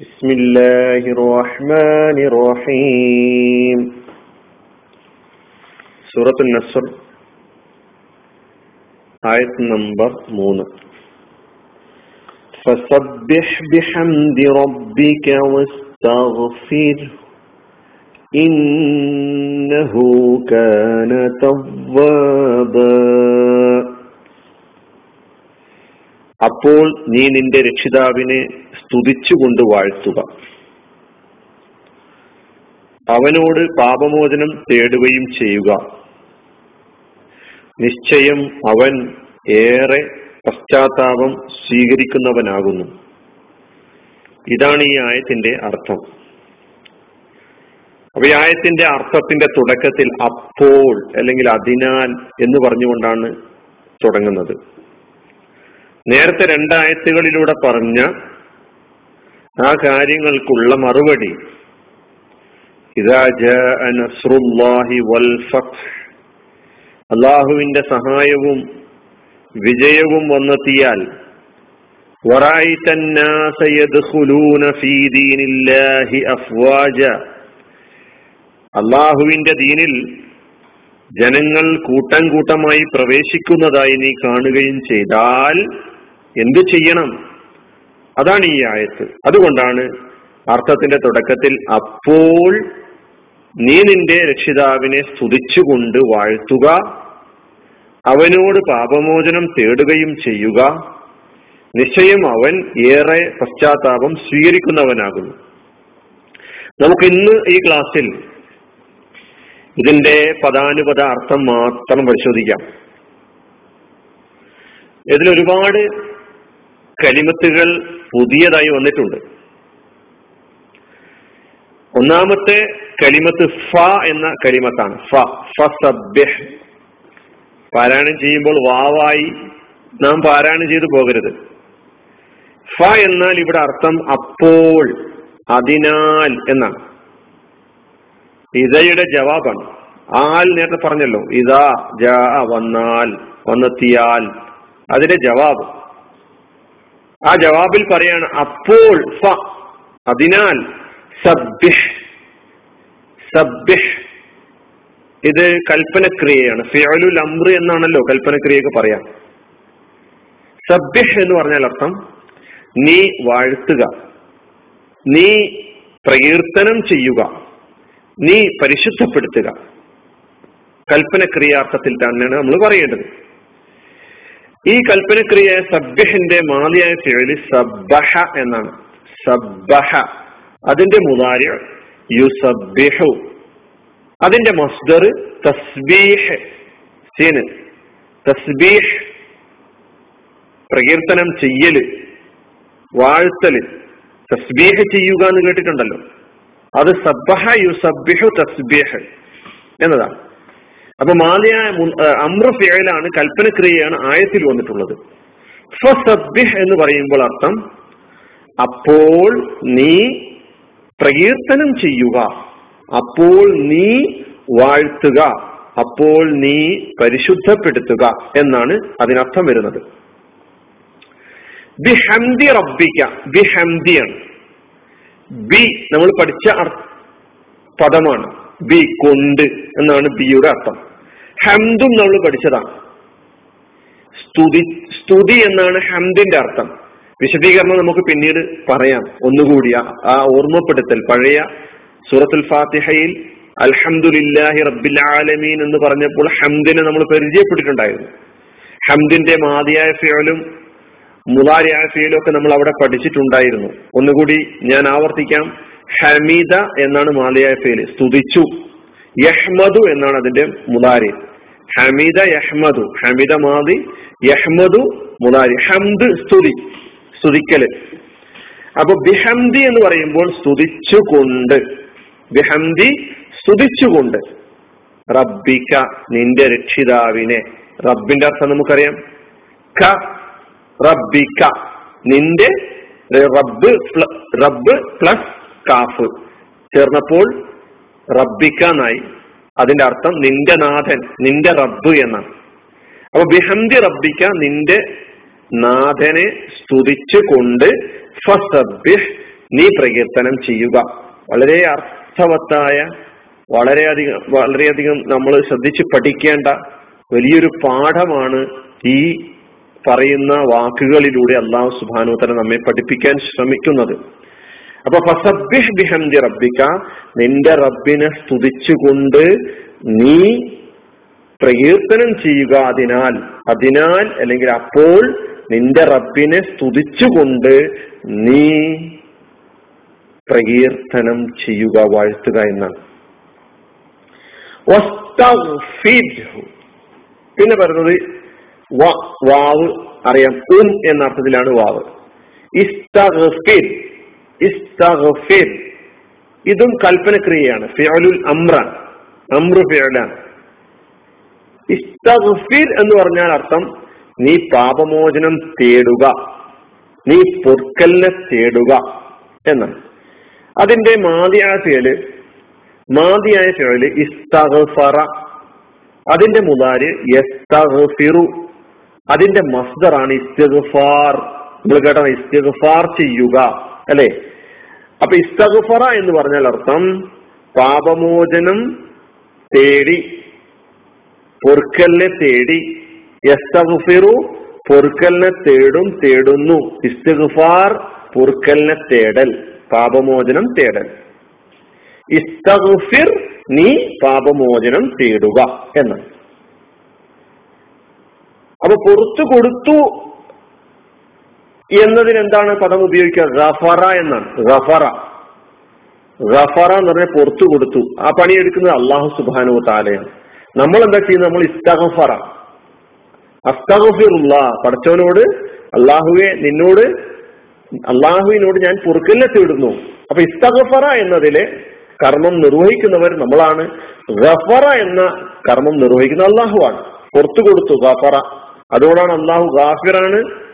بسم الله الرحمن الرحيم. سورة النصر. آية نمبر 3 فسبح بحمد ربك واستغفره إنه كان توابا. അപ്പോൾ നീ നിന്റെ രക്ഷിതാവിനെ സ്തുതിച്ചുകൊണ്ട് വാഴ്ത്തുക. അവനോട് പാപമോചനം തേടുകയും ചെയ്യുക. നിശ്ചയം അവൻ ഏറെ പശ്ചാത്താപം സ്വീകരിക്കുന്നവനാകുന്നു. ഇതാണ് ഈ ആയത്തിന്റെ അർത്ഥം. അപ്പൊ ഈ ആയത്തിന്റെ അർത്ഥത്തിന്റെ തുടക്കത്തിൽ അപ്പോൾ അല്ലെങ്കിൽ അതിനാൽ എന്ന് പറഞ്ഞുകൊണ്ടാണ് തുടങ്ങുന്നത്. നേരത്തെ രണ്ടായത്തുകളിലൂടെ പറഞ്ഞ ആ കാര്യങ്ങൾക്കുള്ള മറുപടി. അള്ളാഹുവിന്റെ സഹായവും വിജയവും വന്നെത്തിയാൽ അള്ളാഹുവിന്റെ ദീനിൽ ജനങ്ങൾ കൂട്ടം കൂട്ടമായി പ്രവേശിക്കുന്നതായി നീ കാണുകയും ചെയ്താൽ എന്തു ചെയ്യണം? അതാണ് ഈ ആയത്ത്. അതുകൊണ്ടാണ് അർത്ഥത്തിന്റെ തുടക്കത്തിൽ അപ്പോൾ നീ നിന്റെ രക്ഷിതാവിനെ സ്തുതിച്ചുകൊണ്ട് വാഴ്ത്തുക അവനോട് പാപമോചനം തേടുകയും ചെയ്യുക. നിശ്ചയം അവൻ ഏറെ പശ്ചാത്താപം സ്വീകരിക്കുന്നവനാകുന്നു. നമുക്ക് ഇന്ന് ഈ ക്ലാസ്സിൽ ഇതിന്റെ പദാനുപത അർത്ഥം മാത്രം പരിശോധിക്കാം. ഇതിൽ ഒരുപാട് കലിമത്തുകൾ പുതിയതായി വന്നിട്ടുണ്ട്. ഒന്നാമത്തെ കലിമത്ത് ഫ എന്ന കലിമത്താണ് ഫ ഫസബ്യഹ് പാരായണം ചെയ്യുമ്പോൾ വാവായി നാം പാരായണം ചെയ്തു പോകരുത്. ഫ എന്നാൽ ഇവിടെ അർത്ഥം അപ്പോൾ അതിനാൽ എന്നാണ്. ഇതയുടെ ജവാബാണ്. ആൽ നേരത്തെ പറഞ്ഞല്ലോ. ഇതാ ജ വന്നാൽ വന്നെത്തിയാൽ. അതിന്റെ ജവാബ്. ആ ജവാബിൽ പറയാണ് അപ്പോൾ ഫ. അതിനാൽ സബ്ബിഹ്. സബ്ബിഹ്. ഇത് കൽപ്പനക്രിയയാണ്. ഫിയലുൽ അമ്ര എന്നാണല്ലോ കൽപ്പനക്രിയയൊക്കെ പറയാം. സബ്ബിഹ് എന്ന് പറഞ്ഞാൽ അർത്ഥം നീ വാഴ്ത്തുക. നീ പ്രകീർത്തനം ചെയ്യുക. നീ പരിശുദ്ധപ്പെടുത്തുക. കൽപ്പനക്രിയാർത്ഥത്തിൽ തന്നെയാണ് നമ്മൾ പറയേണ്ടത്. ഈ കൽപ്പനക്രിയ സബ്ബഹിന്റെ മാലിയായ ഫിഴലി സബ്ബഹ എന്നാണ്. സബ്ബഹ അതിന്റെ മുതാര്യ യുസബ്ബിഹു അതിന്റെ മസ്ദർ തസ്ബീഹ്. സീന്. തസ്ബീഹ്. പ്രകീർത്തനം ചെയ്യൽ. വാഴ്ത്തൽ. തസ്ബീഹ് ചെയ്യുക എന്ന് കേട്ടിട്ടുണ്ടല്ലോ. അത് സബ്ബഹ യുസബ്ബിഹു തസ്ബീഹ് എന്നതാണ്. അപ്പൊ മാതിയായ അമ്ര ഫിയലാണ് കൽപ്പനക്രിയയാണ് ആയത്തിൽ വന്നിട്ടുള്ളത്. ഫസബ്ബിഹ് എന്ന് പറയുമ്പോൾ അർത്ഥം അപ്പോൾ നീ പ്രകീർത്തനം ചെയ്യുക. അപ്പോൾ നീ വാഴ്ത്തുക. അപ്പോൾ നീ പരിശുദ്ധപ്പെടുത്തുക എന്നാണ് അതിനർത്ഥം വരുന്നത്. ബിഹംദി റബ്ബിക്ക. ബിഹംദിയാണ് ബി നമ്മൾ പഠിച്ച പദമാണ്. ബി കൊണ്ട് എന്നാണ് ബിയുടെ അർത്ഥം. ഹംദും നമ്മൾ പഠിച്ചതാണ്. സ്തുതി സ്തുതി എന്നാണ് ഹംദിന്റെ അർത്ഥം. വിശദീകരണം നമുക്ക് പിന്നീട് പറയാം. ഒന്നുകൂടി ആ ഓർമ്മപ്പെടുത്തൽ. പഴയ സൂറത്തുൽ ഫാത്തിഹയിൽ അൽഹംദുലില്ലാഹി റബ്ബിൽ ആലമീൻ എന്ന് പറഞ്ഞപ്പോൾ ഹംദിനെ നമ്മൾ പരിചയപ്പെട്ടിട്ടുണ്ടായിരുന്നു. ഹംദിന്റെ മാതിയായ ഫിയലും മുലാരിയായ ഫിയലും ഒക്കെ നമ്മൾ അവിടെ പഠിച്ചിട്ടുണ്ടായിരുന്നു. ഒന്നുകൂടി ഞാൻ ആവർത്തിക്കാം. ഹമീദ എന്നാണ് മാലിയായ ഫിയൽ സ്തുതിച്ചു. യഹ്മദു എന്നാണ് അതിന്റെ മുലാരി ഹമീദ യഹ്മദു. ഹമീദ മാതി യഹ്മദു മുലാരി ഹംദ് സ്തുതി സ്തുതിക്കൽ. അപ്പൊ ബിഹംദി എന്ന് പറയുമ്പോൾ സ്തുതിച്ചുകൊണ്ട്. ബിഹംദി സ്തുതിച്ചുകൊണ്ട്. റബ്ബിക്ക നിന്റെ രക്ഷിതാവിനെ. റബ്ബിന്റെ അർത്ഥം നമുക്കറിയാം. ക റബ്ബിക്ക നിന്റെ റബ്ബ് റബ്ബ് പ്ലസ് കാഫ്. ചേർന്നപ്പോൾ റബ്ബിക്ക എന്നായി അതിന്റെ അർത്ഥം നിന്റെ നാഥൻ നിന്റെ റബ്ബ് എന്നാണ്. അപ്പൊ ബിഹന്തി റബ്ബിക്ക നിന്റെ നാഥനെ സ്തുതിച്ചുകൊണ്ട് ഫസബ്ബിഹ് നീ പ്രകീർത്തനം ചെയ്യുക. വളരെ അർത്ഥവത്തായ വളരെയധികം വളരെയധികം നമ്മൾ ശ്രദ്ധിച്ച് പഠിക്കേണ്ട വലിയൊരു പാഠമാണ് ഈ പറയുന്ന വാക്കുകളിലൂടെ അള്ളാഹു സുബാനുത്തല നമ്മെ പഠിപ്പിക്കാൻ ശ്രമിക്കുന്നത്. അപ്പൊ ഫസബ്ബിഹ് ബിഹംദി റബ്ബിക്ക നിന്റെ റബ്ബിനെ സ്തുതിച്ചുകൊണ്ട് നീ പ്രകീർത്തനം ചെയ്യുക അതിനാൽ അതിനാൽ അല്ലെങ്കിൽ അപ്പോൾ നിന്റെ റബ്ബിനെ സ്തുതിച്ചുകൊണ്ട് നീ പ്രകീർത്തനം ചെയ്യുക വാഴ്ത്തുക എന്നാണ്. പിന്നെ പറയുന്നത് വാവ് അറിയാം ഉം എന്ന അർത്ഥത്തിലാണ് വാവ്. ഇതും കൽപ്പനക്രിയയാണ്. ഫിയലുൽ അമ്ര. അമ്രു ഫിയലാണ് ഇസ്തഗ്ഫിർ എന്ന് പറഞ്ഞാൽ അർത്ഥം നീ പാപമോചനം തേടുക. നീ പൊർക്കലിനെ തേടുക എന്നാണ്. അതിന്റെ മാതിയായ ഫിയൽ മാതിയായ ഫിയൽ ഇസ്തഗ്ഫറ. അതിന്റെ മുതാര് യസ്തഗ്ഫിറു. അതിന്റെ മസ്ദറാണ് ഇസ്തിഗ്ഫാർ. നമ്മൾ കേട്ടോ ഇസ്തിഗ്ഫാർ ചെയ്യുക. അല്ലെ? അപ്പൊ ഇസ്തഗ്ഫറ എന്ന് പറഞ്ഞാൽ അർത്ഥം പാപമോചനം തേടി പൊറുക്കലിനെ തേടി യസ്തഗ്ഫിറു പൊറുക്കലിനെ തേടും തേടുന്നു. ഇസ്തഗ്ഫാർ പൊറുക്കലിനെ തേടൽ പാപമോചനം തേടൽ. ഇസ്തഗ്ഫിർ നീ പാപമോചനം തേടുക എന്ന്. അപ്പൊ പുറത്തു കൊടുത്തു എന്നതിന് എന്താണ് പദം ഉപയോഗിക്കുക? റഫറ എന്നാണ്. റഫറ റഫറ എന്ന് പറഞ്ഞാൽ പുറത്തു കൊടുത്തു. ആ പണി എടുക്കുന്നത് അള്ളാഹു സുബാനു താലയാണ് നമ്മൾ എന്താ ചെയ്യുന്നത്? നമ്മൾ ഇസ്തഗഫറ. അസ്തഗഫിറുള്ള പടച്ചവനോട് അള്ളാഹുവെ നിന്നോട് അള്ളാഹുവിനോട് ഞാൻ പൊറുക്കലിനെ തേടുന്നു അപ്പൊ ഇസ്തഗഫറ എന്നതിലെ കർമ്മം നിർവഹിക്കുന്നവർ നമ്മളാണ്. ഗഫറ എന്ന കർമ്മം നിർവഹിക്കുന്ന അള്ളാഹുവാണ് പുറത്തു കൊടുത്തു ഗഫറ. അതുകൊണ്ടാണ് അള്ളാഹു ഗാഫിറാണ്.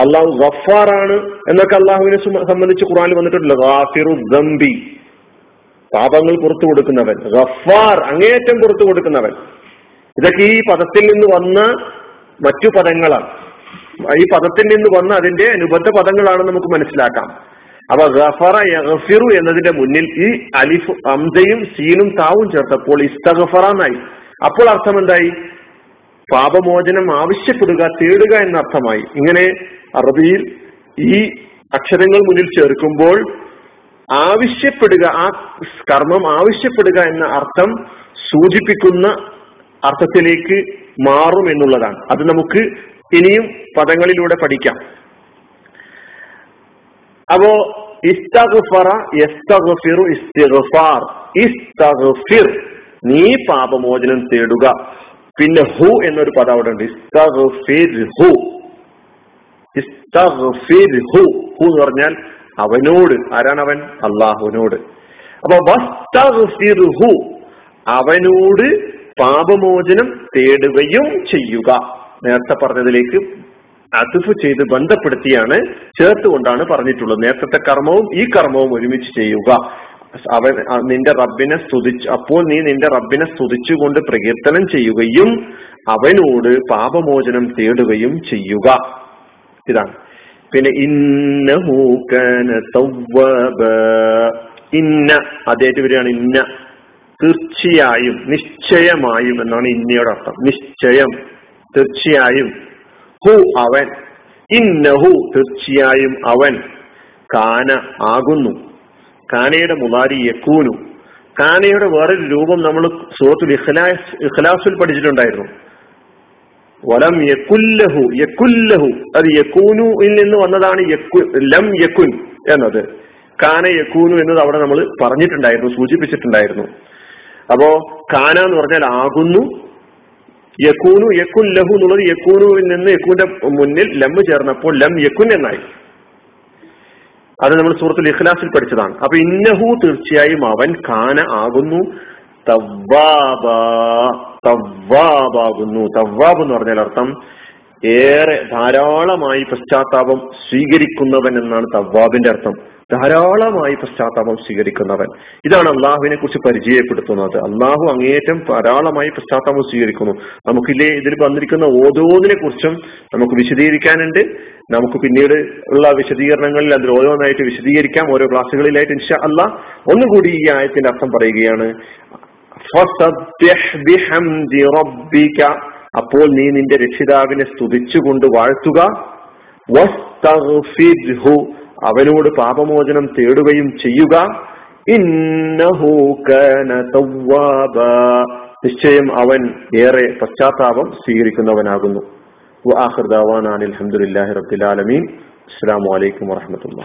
അള്ളാഹു ഗഫാറാണ് എന്നൊക്കെ അള്ളാഹുവിനെ സംബന്ധിച്ച് ഖുറാനിൽ വന്നിട്ടുണ്ടല്ലോ ഗാഫിറു പാപങ്ങൾ പുറത്തു കൊടുക്കുന്നവൻ. ഗഫാർ അങ്ങേയറ്റം പുറത്തു കൊടുക്കുന്നവൻ. ഇതൊക്കെ ഈ പദത്തിൽ നിന്ന് വന്ന മറ്റു പദങ്ങളാണ്. ഈ പദത്തിൽ നിന്ന് വന്ന അതിന്റെ അനുബന്ധ പദങ്ങളാണ് നമുക്ക് മനസ്സിലാക്കാം. അപ്പൊ ഗഫറ യഗഫിറു എന്നതിന്റെ മുന്നിൽ ഈ അലിഫ് അംസയും സീനും താവും ചേർത്തപ്പോൾ ഇസ്തഗഫറന്നായി. അപ്പോൾ അർത്ഥം എന്തായി? പാപമോചനം ആവശ്യപ്പെടുക തേടുക എന്ന അർത്ഥമായി ഇങ്ങനെ അറബിയിൽ ഈ അക്ഷരങ്ങൾ മുന്നിൽ ചേർക്കുമ്പോൾ ആവശ്യപ്പെടുക ആ കർമ്മം ആവശ്യപ്പെടുക എന്ന അർത്ഥം സൂചിപ്പിക്കുന്ന അർത്ഥത്തിലേക്ക് മാറും എന്നുള്ളതാണ്. അത് നമുക്ക് ഇനിയും പദങ്ങളിലൂടെ പഠിക്കാം. അപ്പോ യസ്തഗ്ഫിറു ഇസ്തിഗ്ഫാർ. നീ പാപമോചനം തേടുക. പിന്നെ ഹു എന്നൊരു പദം അവിടെ ഉണ്ട് ഹു. എന്ന് പറഞ്ഞാൽ അവനോട്. ആരാണ് അവൻ? അള്ളാഹുവിനോട് അപ്പൊ അവനോട് പാപമോചനം തേടുകയും ചെയ്യുക. നേരത്തെ പറഞ്ഞതിലേക്ക് അതിഫ് ചെയ്ത് ബന്ധപ്പെടുത്തിയാണ് ചേർത്തുകൊണ്ടാണ് പറഞ്ഞിട്ടുള്ളത്. നേരത്തെ കർമ്മവും ഈ കർമ്മവും ഒരുമിച്ച് ചെയ്യുക. അവൻ നിന്റെ റബ്ബിനെ സ്തുതിച്ച് അപ്പോൾ നീ നിന്റെ റബ്ബിനെ സ്തുതിച്ചുകൊണ്ട് പ്രകീർത്തനം ചെയ്യുകയും അവനോട് പാപമോചനം തേടുകയും ചെയ്യുക. ഇതാണ്. പിന്നെ ഇന്നഹൂക്കന ഇന്ന അതേറ്റ് വരികയാണ് ഇന്ന. തീർച്ചയായും നിശ്ചയമായും എന്നാണ് ഇന്നയുടെ അർത്ഥം. നിശ്ചയം തീർച്ചയായും. ഹു അവൻ. ഇന്നഹു തീർച്ചയായും അവൻ. കാന ആകുന്നു. കാനയുടെ മുതാരി യക്കൂനു കാനയുടെ വേറൊരു രൂപം നമ്മൾ സുഹൃത്തുൽ ഇഖ്ലാസ് ഇഖ്ലാസിൽ പഠിച്ചിട്ടുണ്ടായിരുന്നു. വലം യക്കുല്ലഹു യക്കുല്ലഹു. അത് യക്കൂനുയിൽ നിന്ന് വന്നതാണ് ലം യക്കുൻ എന്നത്. കാന യക്കൂനു എന്നത് അവിടെ നമ്മൾ പറഞ്ഞിട്ടുണ്ടായിരുന്നു സൂചിപ്പിച്ചിട്ടുണ്ടായിരുന്നു. അപ്പോ കാന എന്ന് പറഞ്ഞാൽ ആകുന്നു യക്കൂനു യക്കുൻ ലഹു എന്നുള്ളത് യക്കൂനുവിൽ നിന്ന് യക്കൂന്റെ മുന്നിൽ ലം ചേർന്നപ്പോൾ ലം യക്കുൻ എന്നായി. അത് നമ്മൾ സൂറത്തുൽ ഇഖ്ലാസിൽ പഠിച്ചതാണ്. അപ്പൊ ഇന്നഹു തീർച്ചയായും അവൻ കാന ആകുന്നു തവ്വാബ. തവ്വാബാകുന്നു. തവ്വാബ് എന്ന് പറഞ്ഞാൽ അർത്ഥം ഏറെ ധാരാളമായി പശ്ചാത്താപം സ്വീകരിക്കുന്നവൻ എന്നാണ് തവ്വാബിന്റെ അർത്ഥം. ധാരാളമായി പശ്ചാത്താപം സ്വീകരിക്കുന്നവൻ. ഇതാണ് അള്ളാഹുവിനെ കുറിച്ച് പരിചയപ്പെടുത്തുന്നത്. അള്ളാഹു അങ്ങേയറ്റം ധാരാളമായി പശ്ചാത്താപം സ്വീകരിക്കുന്നു. നമുക്കില്ലേ ഇതിൽ വന്നിരിക്കുന്ന ഓരോന്നിനെ കുറിച്ചും നമുക്ക് വിശദീകരിക്കാനുണ്ട്. നമുക്ക് പിന്നീട് ഉള്ള വിശദീകരണങ്ങളിൽ അതിൽ ഓരോന്നായിട്ട് വിശദീകരിക്കാം. ഓരോ ക്ലാസ്സുകളിലായിട്ട് ഇൻഷാ അല്ല ഒന്നുകൂടി ഈ ആയത്തിന്റെ അർത്ഥം പറയുകയാണ്. അപ്പോൾ നീ നിന്റെ രക്ഷിതാവിനെ സ്തുതിച്ചുകൊണ്ട് വാഴ്ത്തുക. അവനോട് പാപമോചനം തേടുകയും ചെയ്യുക. നിശ്ചയം അവൻ ഏറെ പശ്ചാത്താപം സ്വീകരിക്കുന്നവനാകുന്നു. അലഹമുല്ലാഹി റബ്ബിലാലമീൻ അസ്സാം വലൈക്കും വാഹമത്തുള്ള